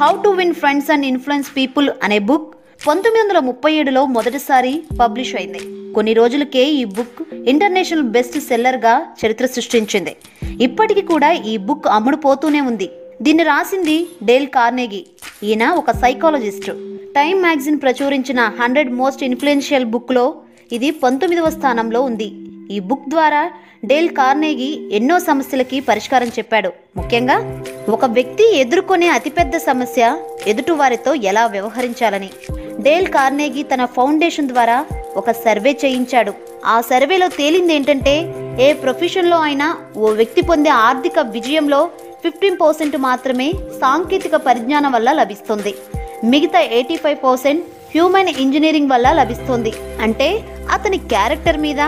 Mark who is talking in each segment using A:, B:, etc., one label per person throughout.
A: How to win friends and influence people అనే book పంతొమ్మిది వందల ముప్పై ఏడులో మొదటిసారి పబ్లిష్ అయింది. కొన్ని రోజులకే ఈ బుక్ ఇంటర్నేషనల్ బెస్ట్ సెల్లర్గా చరిత్ర సృష్టించింది. ఇప్పటికీ కూడా ఈ బుక్ అమ్ముడుపోతూనే ఉంది. దీన్ని రాసింది డేల్ కార్నేగి. ఈయన ఒక సైకాలజిస్ట్ టైమ్ మ్యాగజిన్ ప్రచురించిన హండ్రెడ్ మోస్ట్ ఇన్ఫ్లుయెన్షియల్ బుక్లో ఇది పంతొమ్మిదవ స్థానంలో ఉంది. ఈ బుక్ ద్వారా డేల్ కార్నేగి ఎన్నో సమస్యలకి పరిష్కారం చెప్పాడు. ముఖ్యంగా ఒక వ్యక్తి ఎదుర్కొనే అతిపెద్ద సమస్య ఎదుటివారితో ఎలా వ్యవహరించాలని. డేల్ కార్నేగి తన ఫౌండేషన్ ద్వారా ఒక సర్వే చేయించాడు. ఆ సర్వేలో తేలింది ఏంటంటే ఏ ప్రొఫెషన్లో అయినా ఓ వ్యక్తి పొందే ఆర్థిక విజయంలో ఫిఫ్టీన్ పర్సెంట్ మాత్రమే సాంకేతిక పరిజ్ఞానం వల్ల లభిస్తుంది. మిగతా eighty five percent human engineering వల్ల లభిస్తుంది. అంటే అతని క్యారెక్టర్ మీద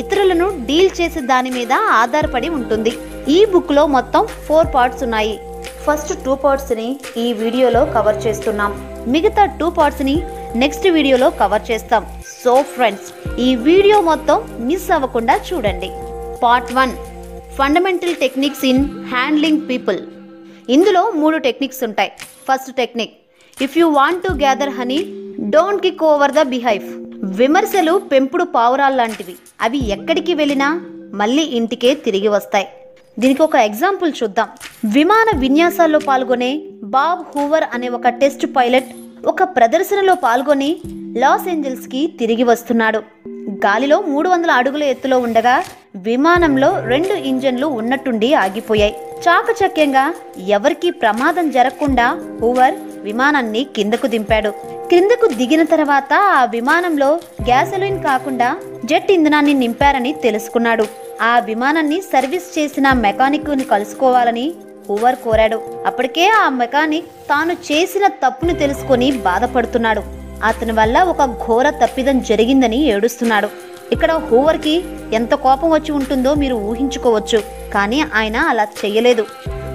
A: ఇతరులను డీల్ చేసే దాని మీద ఆధారపడి ఉంటుంది. ఈ బుక్లో మొత్తం ఫోర్ పార్ట్స్ ఉన్నాయి. ఫస్ట్ టూ పార్ట్స్ని ఈ వీడియోలో కవర్ చేస్తున్నాం. మిగతా టూ పార్ట్స్ని నెక్స్ట్ వీడియోలో కవర్ చేస్తాం. సో ఫ్రెండ్స్ ఈ వీడియో మొత్తం మిస్ అవ్వకుండా చూడండి. Part one fundamental techniques in handling people ఇందులో మూడు టెక్నిక్స్ ఉంటాయి. First technique if you want to gather honey don't kick over the beehive విమర్శలు పెంపుడు పావురాల్లాంటివి. అవి ఎక్కడికి వెళ్ళినా మళ్ళీ ఇంటికే తిరిగి వస్తాయి. దీనికి ఒక ఎగ్జాంపుల్ చూద్దాం. విమాన విన్యాసాల్లో పాల్గొనే బాబ్ హూవర్ అనే ఒక టెస్ట్ పైలట్ ఒక ప్రదర్శనలో పాల్గొని లాస్ ఏంజల్స్కి తిరిగి వస్తున్నాడు. గాలిలో మూడు వందల అడుగుల ఎత్తులో ఉండగా విమానంలో రెండు ఇంజన్లు ఉన్నట్టుండి ఆగిపోయాయి. చాకచక్యంగా ఎవరికీ ప్రమాదం జరగకుండా హూవర్ విమానాన్ని కిందకు దింపాడు. క్రిందకు దిగిన తర్వాత ఆ విమానంలో గ్యాసోలిన్ కాకుండా జెట్ ఇంధనాన్ని నింపారని తెలుసుకున్నాడు. ఆ విమానాన్ని సర్వీస్ చేసిన మెకానిక్ని కలుసుకోవాలని హూవర్ కోరాడు. అప్పటికే ఆ మెకానిక్ తాను చేసిన తప్పును తెలుసుకొని బాధపడుతున్నాడు. అతని వల్ల ఒక ఘోర తప్పిదం జరిగిందని ఏడుస్తున్నాడు. ఇక్కడ హూవర్కి ఎంత కోపం వచ్చి ఉంటుందో మీరు ఊహించుకోవచ్చు కానీ ఆయన అలా చేయలేదు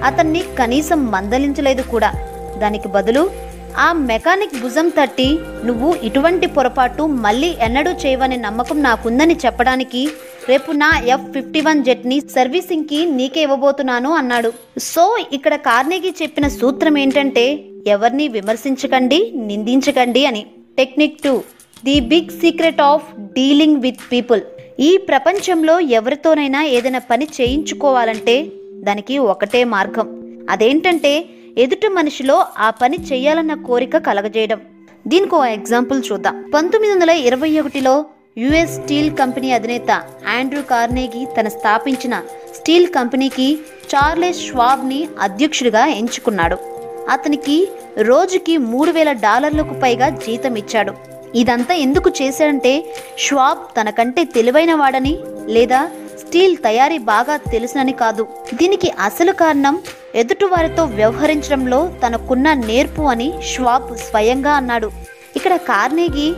A: అతన్ని కనీసం మందలించలేదు కూడా. దానికి బదులు ఆ మెకానిక్ భుజం తట్టి నువ్వు ఇటువంటి పొరపాటు మళ్ళీ ఎన్నడూ చేయవనే నమ్మకం నాకుందని చెప్పడానికి రేపు నా ఎఫ్ ఫిఫ్టీ వన్ జెట్ని సర్వీసింగ్కి నీకే ఇవ్వబోతున్నాను అన్నాడు. సో ఇక్కడ కార్నేగి చెప్పిన సూత్రం ఏంటంటే ఎవరిని విమర్శించకండి నిందించకండి అని. Technique two. The big secret of dealing with people. ఈ ప్రపంచంలో ఎవరితోనైనా ఏదైనా పని చేయించుకోవాలంటే దానికి ఒకటే మార్గం. అదేంటంటే ఎదుటి మనిషిలో ఆ పని చేయాలన్న కోరిక కలగజేయడం. దీనికి ఒక ఎగ్జాంపుల్ చూద్దాం. పంతొమ్మిది వందల ఇరవై ఒకటిలో యుఎస్ స్టీల్ కంపెనీ అధినేత ఆండ్రూ కార్నేగి తన స్థాపించిన స్టీల్ కంపెనీకి చార్లెస్ ష్వాబ్ని అధ్యక్షుడిగా ఎంచుకున్నాడు. అతనికి రోజుకి మూడు వేల డాలర్లకు పైగా జీతం ఇచ్చాడు. ఇదంతా ఎందుకు చేశాడంటే ష్వాబ్ తనకంటే తెలివైన వాడని లేదా స్టీల్ తయారీ బాగా తెలుసునని కాదు. దీనికి అసలు కారణం ఎదుటివారితో వ్యవహరించడంలో తనకున్న నేర్పు అని ష్వాబ్ స్వయంగా అన్నాడు. ఇక్కడ కార్నేగి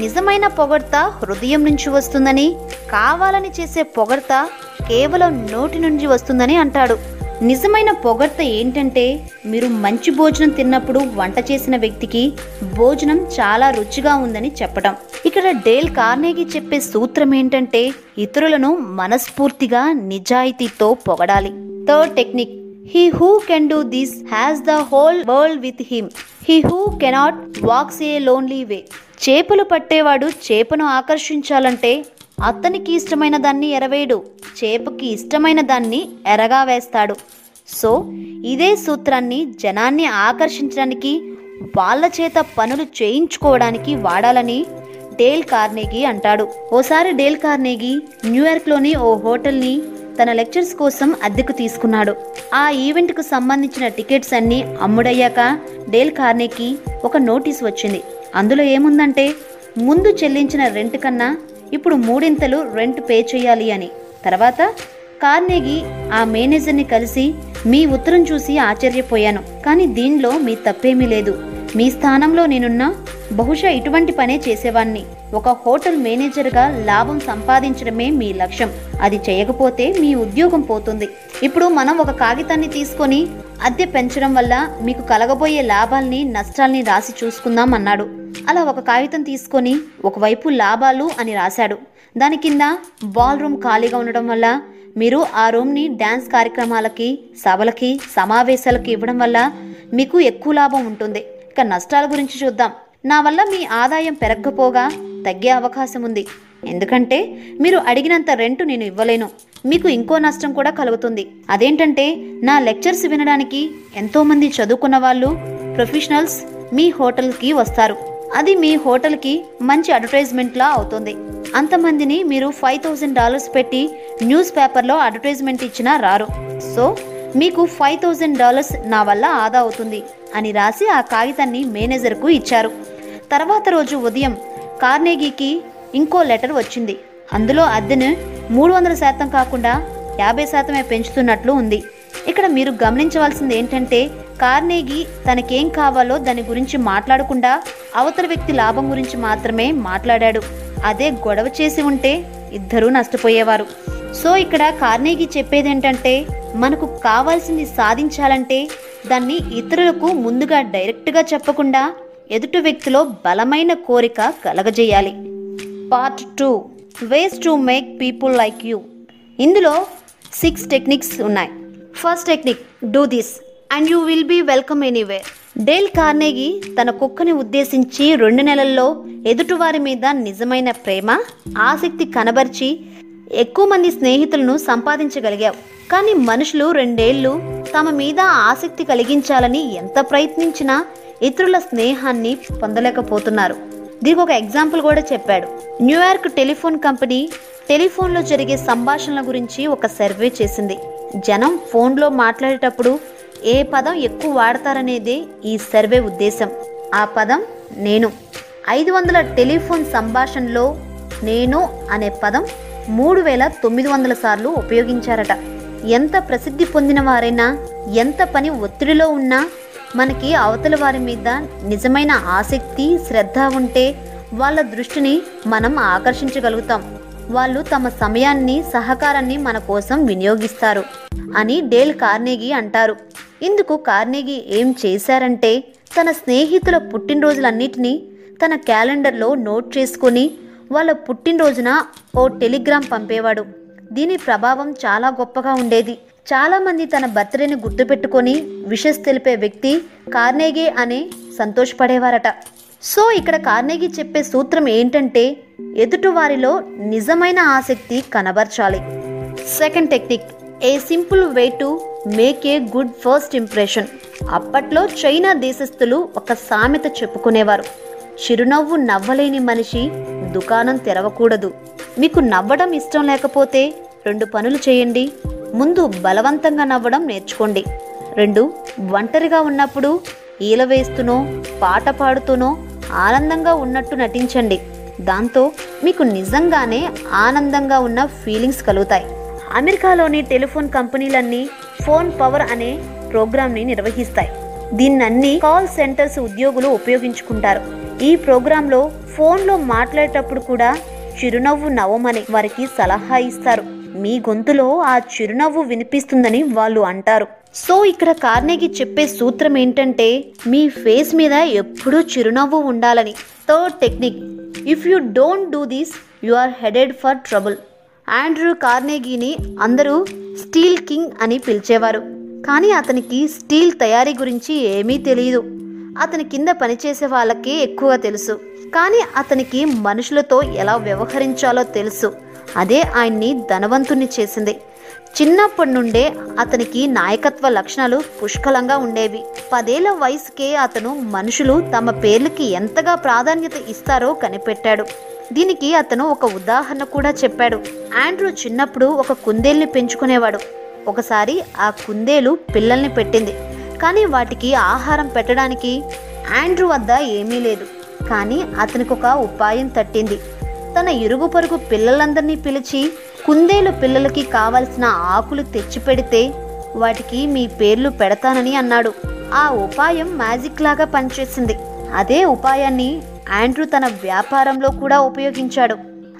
A: నిజమైన పొగడ్త హృదయం నుంచి వస్తుందని కావాలని చేసే పొగడ్త కేవలం నోటి నుంచి వస్తుందని అంటాడు. నిజమైన పొగడ్త ఏంటంటే మీరు మంచి భోజనం తిన్నప్పుడు వంట చేసిన వ్యక్తికి భోజనం చాలా రుచిగా ఉందని చెప్పడం ఇక్కడ డేల్ కార్నేగి చెప్పే సూత్రం ఏంటంటే ఇతరులను మనస్ఫూర్తిగా నిజాయితీతో పొగడాలి. Third technique. He who can do this has the whole world with him. He who cannot walks a lonely way. చేపలు పట్టేవాడు చేపను ఆకర్షించాలంటే అతనికి ఇష్టమైన దాన్ని ఎరవేయడు చేపకి ఇష్టమైన దాన్ని ఎరగా వేస్తాడు. సో ఇదే సూత్రాన్ని జనాన్ని ఆకర్షించడానికి వాళ్ళ చేత పనులు చేయించుకోవడానికి వాడాలని డేల్ కార్నేగి అంటాడు. ఓసారి డేల్ కార్నేగి న్యూయార్క్లోని ఓ హోటల్ని తన లెక్చర్స్ కోసం అద్దెకు తీసుకున్నాడు. ఆ ఈవెంట్కు సంబంధించిన టికెట్స్ అన్నీ అమ్ముడయ్యాక డేల్ కార్నేకి ఒక నోటీస్ వచ్చింది. అందులో ఏముందంటే ముందు చెల్లించిన రెంట్ కన్నా ఇప్పుడు మూడింతలు రెంట్ పే చేయాలి అని. తర్వాత కార్నేగి ఆ మేనేజర్ని కలిసి మీ ఉత్తరం చూసి ఆశ్చర్యపోయాను. కానీ దీనిలో మీ తప్పేమీ లేదు. మీ స్థానంలో నేనున్నా బహుశా ఇటువంటి పనే చేసేవాణ్ణి. ఒక హోటల్ మేనేజర్గా లాభం సంపాదించడమే మీ లక్ష్యం. అది చేయకపోతే మీ ఉద్యోగం పోతుంది. ఇప్పుడు మనం ఒక కాగితాన్ని తీసుకొని అద్దె పెంచడం వల్ల మీకు కలగబోయే లాభాల్ని నష్టాల్ని రాసి చూసుకుందాం అన్నాడు. అలా ఒక కాగితం తీసుకొని ఒకవైపు లాభాలు అని రాశాడు. దాని కింద బాల్ రూమ్ ఖాళీగా ఉండడం వల్ల మీరు ఆ రూమ్ని డ్యాన్స్ కార్యక్రమాలకి సభలకి సమావేశాలకి ఇవ్వడం వల్ల మీకు ఎక్కువ లాభం ఉంటుంది. ఇక నష్టాల గురించి చూద్దాం. నా వల్ల మీ ఆదాయం పెరగకపోగా తగ్గే అవకాశం ఉంది. ఎందుకంటే మీరు అడిగినంత రెంట్ నేను ఇవ్వలేను. మీకు ఇంకో నష్టం కూడా కలుగుతుంది. అదేంటంటే నా లెక్చర్స్ వినడానికి ఎంతోమంది చదువుకున్న వాళ్ళు ప్రొఫెషనల్స్ మీ హోటల్కి వస్తారు. అది మీ హోటల్కి మంచి అడ్వర్టైజ్మెంట్లా అవుతుంది. అంతమందిని మీరు ఫైవ్ థౌజండ్ డాలర్స్ పెట్టి న్యూస్ పేపర్లో అడ్వర్టైజ్మెంట్ ఇచ్చినా రారు. సో మీకు ఫైవ్ థౌజండ్ డాలర్స్ నా వల్ల ఆదా అవుతుంది అని రాసి ఆ కాగితాన్ని మేనేజర్కు ఇచ్చారు. తర్వాత రోజు ఉదయం కార్నేగీకి ఇంకో లెటర్ వచ్చింది. అందులో అద్దెను మూడు వందల శాతం కాకుండా యాభై శాతమే పెంచుతున్నట్లు ఉంది. ఇక్కడ మీరు గమనించవలసింది ఏంటంటే కార్నేగి తనకేం కావాలో దాని గురించి మాట్లాడకుండా అవతల వ్యక్తి లాభం గురించి మాత్రమే మాట్లాడాడు. అదే గొడవ చేసి ఉంటే ఇద్దరూ నష్టపోయేవారు. సో ఇక్కడ కార్నేగి చెప్పేది ఏంటంటే మనకు కావాల్సింది సాధించాలంటే దాన్ని ఇతరులకు ముందుగా డైరెక్ట్గా చెప్పకుండా ఎదుటి వ్యక్తిలో బలమైన కోరిక కలగజేయాలి. Part two. Ways to make people like you. ఇందులో సిక్స్ టెక్నిక్స్ ఉన్నాయి. First technique do this. And you will be welcome anywhere Dale Carnegie తన కుక్కని ఉద్దేశించి రెండు నెలల్లో ఎదుటివారి మీద నిజమైన ప్రేమ ఆసక్తి కనబర్చి ఎక్కువ మంది స్నేహితులను సంపాదించగలిగావు. కానీ మనుషులు రెండేళ్ళు తమ మీద ఆసక్తి కలిగించాలని ఎంత ప్రయత్నించినా ఇతరుల స్నేహాన్ని పొందలేకపోతున్నారు. దీనికి ఒక ఎగ్జాంపుల్ కూడా చెప్పాడు. న్యూయార్క్ టెలిఫోన్ కంపెనీ టెలిఫోన్లో జరిగే సంభాషణల గురించి ఒక సర్వే చేసింది. జనం ఫోన్లో మాట్లాడేటప్పుడు ఏ పదం ఎక్కువ వాడతారనేదే ఈ సర్వే ఉద్దేశం. ఆ పదం నేను. ఐదు వందల టెలిఫోన్ సంభాషణలో నేను అనే పదం మూడు వేల తొమ్మిది వందల సార్లు ఉపయోగించారట. ఎంత ప్రసిద్ధి పొందిన వారైనా ఎంత పని ఒత్తిడిలో ఉన్నా మనకి అవతల వారి మీద నిజమైన ఆసక్తి శ్రద్ధ ఉంటే వాళ్ళ దృష్టిని మనం ఆకర్షించగలుగుతాం. వాళ్ళు తమ సమయాన్ని సహకారాన్ని మన కోసం వినియోగిస్తారు అని డేల్ కార్నేగి అంటారు. ఇందుకు కార్నేగీ ఏం చేశారంటే తన స్నేహితుల పుట్టినరోజులన్నిటినీ తన క్యాలెండర్లో నోట్ చేసుకొని వాళ్ళ పుట్టినరోజున ఓ టెలిగ్రామ్ పంపేవాడు. దీని ప్రభావం చాలా గొప్పగా ఉండేది. చాలామంది తన బర్త్డేని గుర్తుపెట్టుకొని విషెస్ తెలిపే వ్యక్తి కార్నేగే అనే సంతోషపడేవారట. సో ఇక్కడ కార్నేగి చెప్పే సూత్రం ఏంటంటే ఎదుటివారిలో నిజమైన ఆసక్తి కనబర్చాలి. Second technique a simple way to make a good first impression అప్పట్లో చైనా దేశస్థులు ఒక సామెత చెప్పుకునేవారు. చిరునవ్వు నవ్వలేని మనిషి దుకాణం తెరవకూడదు. మీకు నవ్వడం ఇష్టం లేకపోతే రెండు పనులు చేయండి. ముందు బలవంతంగా నవ్వడం నేర్చుకోండి. రెండు ఒంటరిగా ఉన్నప్పుడు ఈల వేస్తూనో పాట పాడుతూనో ఆనందంగా ఉన్నట్టు నటించండి. దాంతో మీకు నిజంగానే ఆనందంగా ఉన్న ఫీలింగ్స్ కలుగుతాయి. అమెరికాలోని టెలిఫోన్ కంపెనీలన్నీ ఫోన్ పవర్ అనే ప్రోగ్రామ్ని నిర్వహిస్తాయి. దీన్నన్ని కాల్ సెంటర్స్ ఉద్యోగులు ఉపయోగించుకుంటారు. ఈ ప్రోగ్రాంలో ఫోన్లో మాట్లాడేటప్పుడు కూడా చిరునవ్వు నవ్వమని వారికి సలహా ఇస్తారు. మీ గొంతులో ఆ చిరునవ్వు వినిపిస్తుందని వాళ్ళు అంటారు. సో ఇక్కడ కార్నేగి చెప్పే సూత్రం ఏంటంటే మీ ఫేస్ మీద ఎప్పుడూ చిరునవ్వు ఉండాలని. Third technique. If you don't do this you are headed for trouble. Andrew కార్నేగీని అందరూ స్టీల్ కింగ్ అని పిలిచేవారు. కానీ అతనికి స్టీల్ తయారీ గురించి ఏమీ తెలియదు అతని కింద పనిచేసే వాళ్ళకే ఎక్కువ తెలుసు. కానీ అతనికి మనుషులతో ఎలా వ్యవహరించాలో తెలుసు. అదే ఆయన్ని ధనవంతుణ్ణి చేసింది. చిన్నప్పటి నుండే అతనికి నాయకత్వ లక్షణాలు పుష్కలంగా ఉండేవి. పదేళ్ళ వయసుకే అతను మనుషులు తమ పేర్లకి ఎంతగా ప్రాధాన్యత ఇస్తారో కనిపెట్టాడు. దీనికి అతను ఒక ఉదాహరణ కూడా చెప్పాడు. ఆండ్రూ చిన్నప్పుడు ఒక కుందేల్ని పెంచుకునేవాడు. ఒకసారి ఆ కుందేలు పిల్లల్ని పెట్టింది. కానీ వాటికి ఆహారం పెట్టడానికి ఆండ్రూ వద్ద ఏమీ లేదు. కానీ అతనికి ఒక ఉపాయం తట్టింది. తన ఇరుగు పొరుగు పిల్లలందరినీ పిలిచి కుందేలు పిల్లలకి కావలసిన ఆకులు తెచ్చి పెడితే వాటికి మీ పేర్లు పెడతానని అన్నాడు. ఆ ఉపాయం మ్యాజిక్ లాగా పనిచేసింది. అదే ఉపాయాన్ని ఆండ్రూ తన వ్యాపారంలో కూడా ఉపయోగించాడు.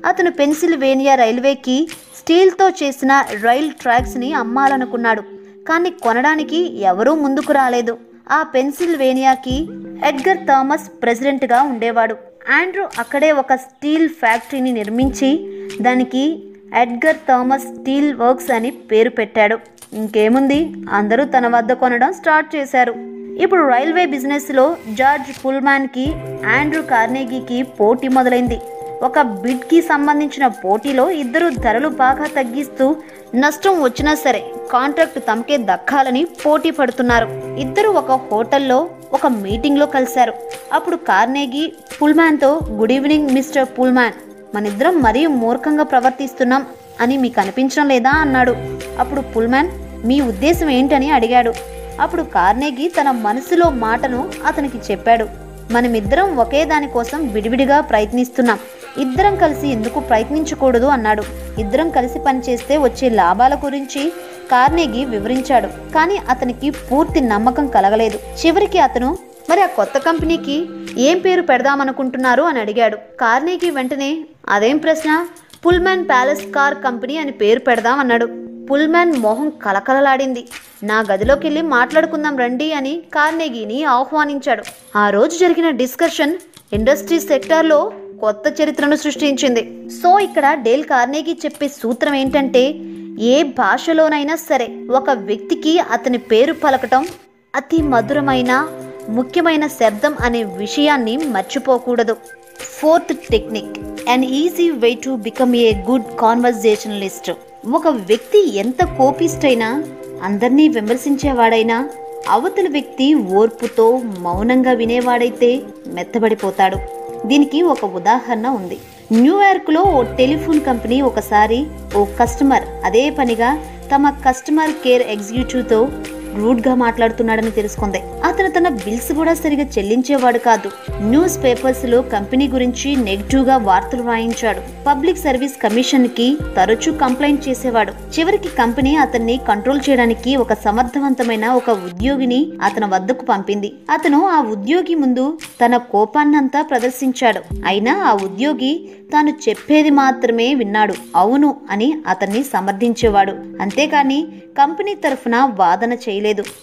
A: అతను పెన్సిల్వేనియా రైల్వేకి స్టీల్తో చేసిన రైల్ ట్రాక్స్ని అమ్మాలనుకున్నాడు. కానీ కొనడానికి ఎవరూ ముందుకు రాలేదు. ఆ పెన్సిల్వేనియాకి ఎడ్గర్ థామస్ ప్రెసిడెంట్గా ఉండేవాడు. ఆండ్రూ అక్కడే ఒక స్టీల్ ఫ్యాక్టరీని నిర్మించి దానికి ఎడ్గర్ థామస్ స్టీల్ వర్క్స్ అని పేరు పెట్టాడు. ఇంకేముంది? అందరూ తన వద్ద కొనడం స్టార్ట్ చేశారు. ఇప్పుడు రైల్వే బిజినెస్లో జార్జ్ పుల్మాన్కి ఆండ్రూ కార్నేగీకి పోటీ మొదలైంది. ఒక బిడ్కి సంబంధించిన పోటీలో ఇద్దరు ధరలు బాగా తగ్గిస్తూ నష్టం వచ్చినా సరే కాంట్రాక్ట్ తమకే దక్కాలని పోటీ పడుతున్నారు. ఇద్దరు ఒక హోటల్లో ఒక మీటింగ్లో కలిశారు. అప్పుడు కార్నేగి పుల్మాన్తో గుడ్ ఈవినింగ్ మిస్టర్ పుల్మాన్. మనిద్దరం మరీ మూర్ఖంగా ప్రవర్తిస్తున్నాం అని మీకు అనిపించడం లేదా అన్నాడు. అప్పుడు పుల్మ్యాన్ మీ ఉద్దేశం ఏంటని అడిగాడు. అప్పుడు కార్నేగి తన మనసులో మాటను అతనికి చెప్పాడు. మనమిద్దరం ఒకే దానికోసం విడివిడిగా ప్రయత్నిస్తున్నాం. ఇద్దరం కలిసి ఎందుకు ప్రయత్నించకూడదు అన్నాడు. ఇద్దరం కలిసి పనిచేస్తే వచ్చే లాభాల గురించి కార్నేగి వివరించాడు. కానీ అతనికి పూర్తి నమ్మకం కలగలేదు. చివరికి అతను మరి ఆ కొత్త కంపెనీకి ఏం పేరు పెడదామనుకుంటున్నారు అని అడిగాడు. కార్నేగి వెంటనే అదేం ప్రశ్న? పుల్మ్యాన్ ప్యాలెస్ కార్ కంపెనీ అని పేరు పెడదాం అన్నాడు. పుల్మ్యాన్ మొహం కలకలలాడింది నా గదిలోకి వెళ్ళి మాట్లాడుకుందాం రండి అని కార్నేగిని ఆహ్వానించాడు. ఆ రోజు జరిగిన డిస్కషన్ ఇండస్ట్రీ సెక్టార్లో కొత్త చరిత్రను సృష్టించింది. సో ఇక్కడ డేల్ కార్నేగి చెప్పే సూత్రం ఏంటంటే ఏ భాషలోనైనా సరే ఒక వ్యక్తికి అతని పేరు పలకటం అతి మధురమైన ముఖ్యమైన శబ్దం అనే విషయాన్ని మర్చిపోకూడదు. Fourth technique and easy way to become a good conversationalist ఒక వ్యక్తి ఎంత కోపిస్టైనా అందరినీ విమర్శించేవాడైనా అవతల వ్యక్తి ఓర్పుతో మౌనంగా వినేవాడైతే మెత్తబడిపోతాడు. దీనికి ఒక ఉదాహరణ ఉంది. న్యూయార్క్లో ఓ టెలిఫోన్ కంపెనీ ఒకసారి ఓ కస్టమర్ అదే పనిగా తమ కస్టమర్ కేర్ ఎగ్జిక్యూటివ్తో రూడ్గా మాట్లాడుతున్నాడని తెలుసుకుంది. అతను తన బిల్స్ కూడా సరిగా చెల్లించేవాడు కాదు. న్యూస్ పేపర్స్లో కంపెనీ గురించి నెగిటివ్గా వార్తలు రాయించాడు. పబ్లిక్ సర్వీస్ కమిషన్కి తరచూ కంప్లైంట్ చేసేవాడు. చివరికి కంపెనీ అతన్ని కంట్రోల్ చేయడానికి ఒక సమర్థవంతమైన ఒక ఉద్యోగిని అతని వద్దకు పంపింది. అతను ఆ ఉద్యోగి ముందు తన కోపాన్నంతా ప్రదర్శించాడు. అయినా ఆ ఉద్యోగి తాను చెప్పేది మాత్రమే విన్నాడు. అవును అని అతన్ని సమర్థించేవాడు. అంతేకాని కంపెనీ తరఫున వాదన చేయలేదు.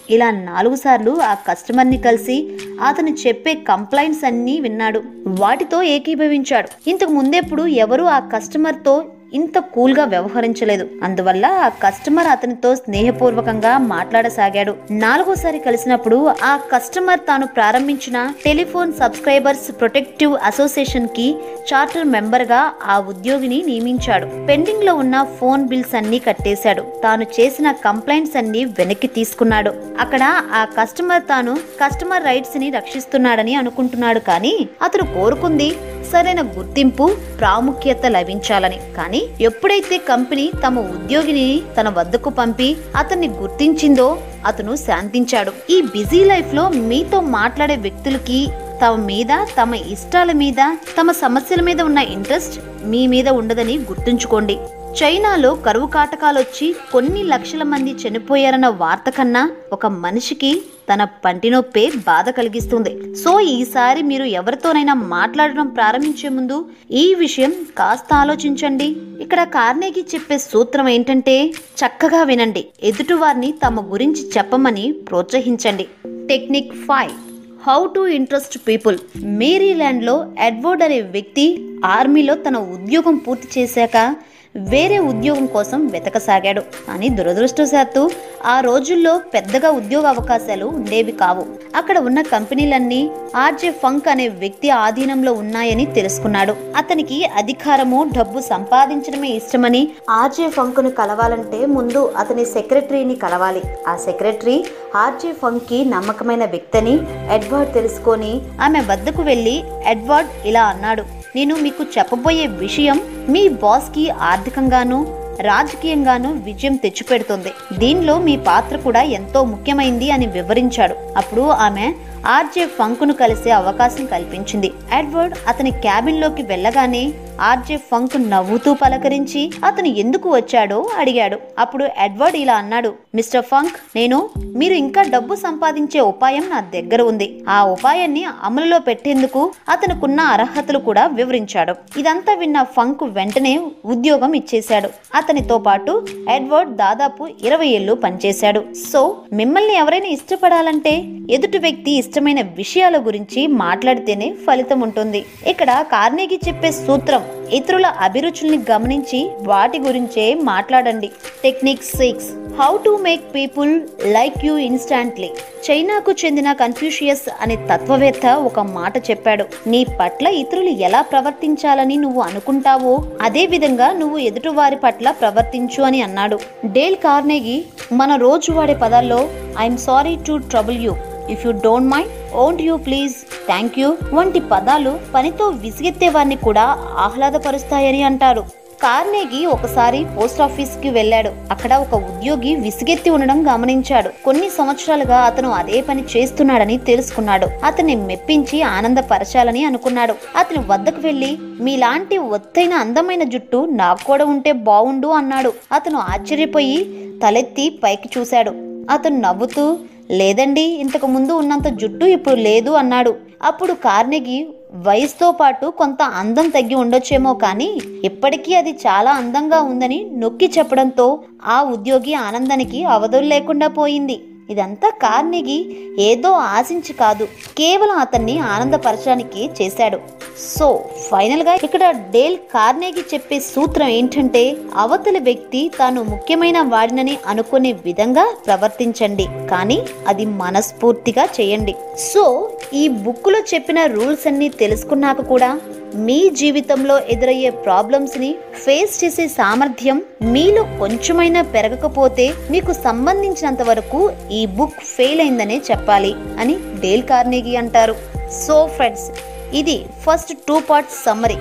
A: ఇలా నాలుగు సార్లు ఆ కస్టమర్ని కలిసి అతను చెప్పే కంప్లైంట్స్ అన్నీ విన్నాడు. వాటితో ఏకీభవించాడు. ఇంతకు ముందెప్పుడు ఎవరు ఆ కస్టమర్తో ఇంత కూల్గా వ్యవహరించలేదు. అందువల్ల ఆ కస్టమర్ అతనితో స్నేహపూర్వకంగా మాట్లాడసాగాడు. నాలుగోసారి కలిసినప్పుడు ఆ కస్టమర్ తాను ప్రారంభించిన టెలిఫోన్ సబ్స్క్రైబర్స్ ప్రొటెక్టివ్ అసోసియేషన్కి చార్టర్ మెంబర్గా ఆ ఉద్యోగిని నియమించాడు. పెండింగ్లో ఉన్న ఫోన్ బిల్స్ అన్ని కట్టేశాడు. తాను చేసిన కంప్లైంట్స్ అన్ని వెనక్కి తీసుకున్నాడు. అక్కడ ఆ కస్టమర్ తాను కస్టమర్ రైట్స్ని రక్షిస్తున్నాడని అనుకుంటున్నాడు కానీ అతను కోరుకుంది సరైన గుర్తింపు ప్రాముఖ్యత లభించాలని. కానీ ఎప్పుడైతే కంపెనీ తమ ఉద్యోగిని తన వద్దకు పంపి అతన్ని గుర్తించిందో అతను శాంతించాడు. ఈ బిజీ లైఫ్లో మీతో మాట్లాడే వ్యక్తులకి తమ మీద తమ ఇష్టాల మీద తమ సమస్యల మీద ఉన్న ఇంట్రెస్ట్ మీ మీద ఉండదని గుర్తుంచుకోండి. చైనాలో కరువు కాటకాలొచ్చి కొన్ని లక్షల మంది చనిపోయారన్న వార్త కన్నా ఒక మనిషికి తన పంటి నొప్పే బాధ కలిగిస్తుంది. సో ఈసారి మీరు ఎవరితోనైనా మాట్లాడడం ప్రారంభించే ముందు ఈ విషయం కాస్త ఆలోచించండి. ఇక్కడ కార్నేగి చెప్పే సూత్రం ఏంటంటే చక్కగా వినండి. ఎదుటివారిని తమ గురించి చెప్పమని ప్రోత్సహించండి. Technique five. How to interest people. మేరీల్యాండ్లో Edward అనే వ్యక్తి ఆర్మీలో తన ఉద్యోగం పూర్తి చేశాక వేరే ఉద్యోగం కోసం వెతకసాగాడు. కానీ దురదృష్టవశాత్తు ఆ రోజుల్లో పెద్దగా ఉద్యోగ అవకాశాలు ఉండేవి కావు. అక్కడ ఉన్న కంపెనీలన్నీ ఆర్జే ఫంక్ అనే వ్యక్తి ఆధీనంలో ఉన్నాయని తెలుసుకున్నాడు. అతనికి అధికారము డబ్బు సంపాదించడమే ఇష్టమని ఆర్జే ఫంక్ను కలవాలంటే ముందు అతని సెక్రటరీని కలవాలి. ఆ సెక్రటరీ ఆర్జే ఫంక్కి నమ్మకమైన వ్యక్తిని ఎడ్వర్డ్ తెలుసుకొని ఆమె వద్దకు వెళ్ళి ఎడ్వర్డ్ ఇలా అన్నాడు. నేను మీకు చెప్పబోయే విషయం మీ బాస్కి ఆర్థికంగాను రాజకీయంగాను విజయం తెచ్చిపెడుతుంది. దీనిలో మీ పాత్ర కూడా ఎంతో ముఖ్యమైంది అని వివరించాడు. అప్పుడు ఆమె ఆర్జే ఫంక్ను కలిసే అవకాశం కల్పించింది. ఎడ్వర్డ్ అతని క్యాబిన్లోకి వెళ్ళగానే ఆర్జే ఫంక్ నవ్వుతూ పలకరించి అతను ఎందుకు వచ్చాడో? అడిగాడు. అప్పుడు ఎడ్వర్డ్ ఇలా అన్నాడు మిస్టర్ ఫంక్ నేను మీరు ఇంకా డబ్బు సంపాదించే ఉపాయం నా దగ్గర ఉంది. ఆ ఉపాయాన్ని అమలులో పెట్టేందుకు అతనుకున్న అర్హతలు కూడా వివరించాడు. ఇదంతా విన్న ఫంక్ వెంటనే ఉద్యోగం ఇచ్చేశాడు. అతనితో పాటు ఎడ్వర్డ్ దాదాపు ఇరవై ఏళ్ళు పనిచేశాడు. సో మిమ్మల్ని ఎవరైనా ఇష్టపడాలంటే ఎదుటి వ్యక్తి ఇష్టమైన విషయాల గురించి మాట్లాడితేనే ఫలితం ఉంటుంది. ఇక్కడ కార్నేగి చెప్పే సూత్రం ఇతరుల అభిరుచుల్ని గమనించి వాటి గురించే మాట్లాడండి. Technique six how to make people like you instantly చైనాకు చెందిన కన్ఫ్యూషియస్ అనే తత్వవేత్త ఒక మాట చెప్పాడు. నీ పట్ల ఇతరులు ఎలా ప్రవర్తించాలని నువ్వు అనుకుంటావో అదే విధంగా నువ్వు ఎదుటివారి పట్ల ప్రవర్తించు అని అన్నాడు. డేల్ కార్నేగి మన రోజు వాడే పదాల్లో I'm sorry to trouble you if you don't mind won't you please thank you వంటి పదాలు పనితో విసిగెత్తే వారిని కూడా ఆహ్లాదపరుస్తాయని అంటారు. కార్నేగి ఒకసారి పోస్ట్ ఆఫీస్కి వెళ్ళాడు. అక్కడ ఒక ఉద్యోగి విసిగెత్తి ఉండడం గమనించాడు. కొన్ని సంవత్సరాలుగా అతను అదే పని చేస్తున్నాడని తెలుసుకున్నాడు. అతన్ని మెప్పించి ఆనందపరచాలని అనుకున్నాడు. అతని వద్దకు వెళ్ళి మీలాంటి ఒత్తైన అందమైన జుట్టు నాకు కూడా ఉంటే బావుండు అన్నాడు. అతను ఆశ్చర్యపోయి తలెత్తి పైకి చూశాడు. అతను నవ్వుతూ లేదండి ఇంతకు ముందు ఉన్నంత జుట్టు ఇప్పుడు లేదు అన్నాడు. అప్పుడు కార్నెగి వయసుతో పాటు కొంత అందం తగ్గి ఉండొచ్చేమో కానీ ఇప్పటికీ అది చాలా అందంగా ఉందని నొక్కి చెప్పడంతో ఆ ఉద్యోగి ఆనందానికి అవధులు లేకుండా పోయింది. ఇదంతా కార్నెగి ఏదో ఆశించి కాదు కేవలం అతన్ని ఆనందపరచడానికి చేశాడు. సో ఫైనల్గా ఇక్కడ డేల్ కార్నేగి చెప్పే సూత్రం ఏంటంటే అవతలి వ్యక్తి తాను ముఖ్యమైన వాడినని అనుకునే విధంగా ప్రవర్తించండి కానీ అది మనస్ఫూర్తిగా చేయండి. సో ఈ బుక్లో చెప్పిన రూల్స్ అన్ని తెలుసుకున్నాక కూడా మీ జీవితంలో ఎదురయ్యే ప్రాబ్లమ్స్ని ఫేస్ చేసే సామర్థ్యం మీలో కొంచెమైనా పెరగకపోతే మీకు సంబంధించినంత వరకు ఈ బుక్ ఫెయిల్ అయిందనే చెప్పాలి అని డేల్ కార్నేగి అంటారు. సో ఫ్రెండ్స్ ఇది ఫస్ట్ టూ పార్ట్స్ సమ్మరీ.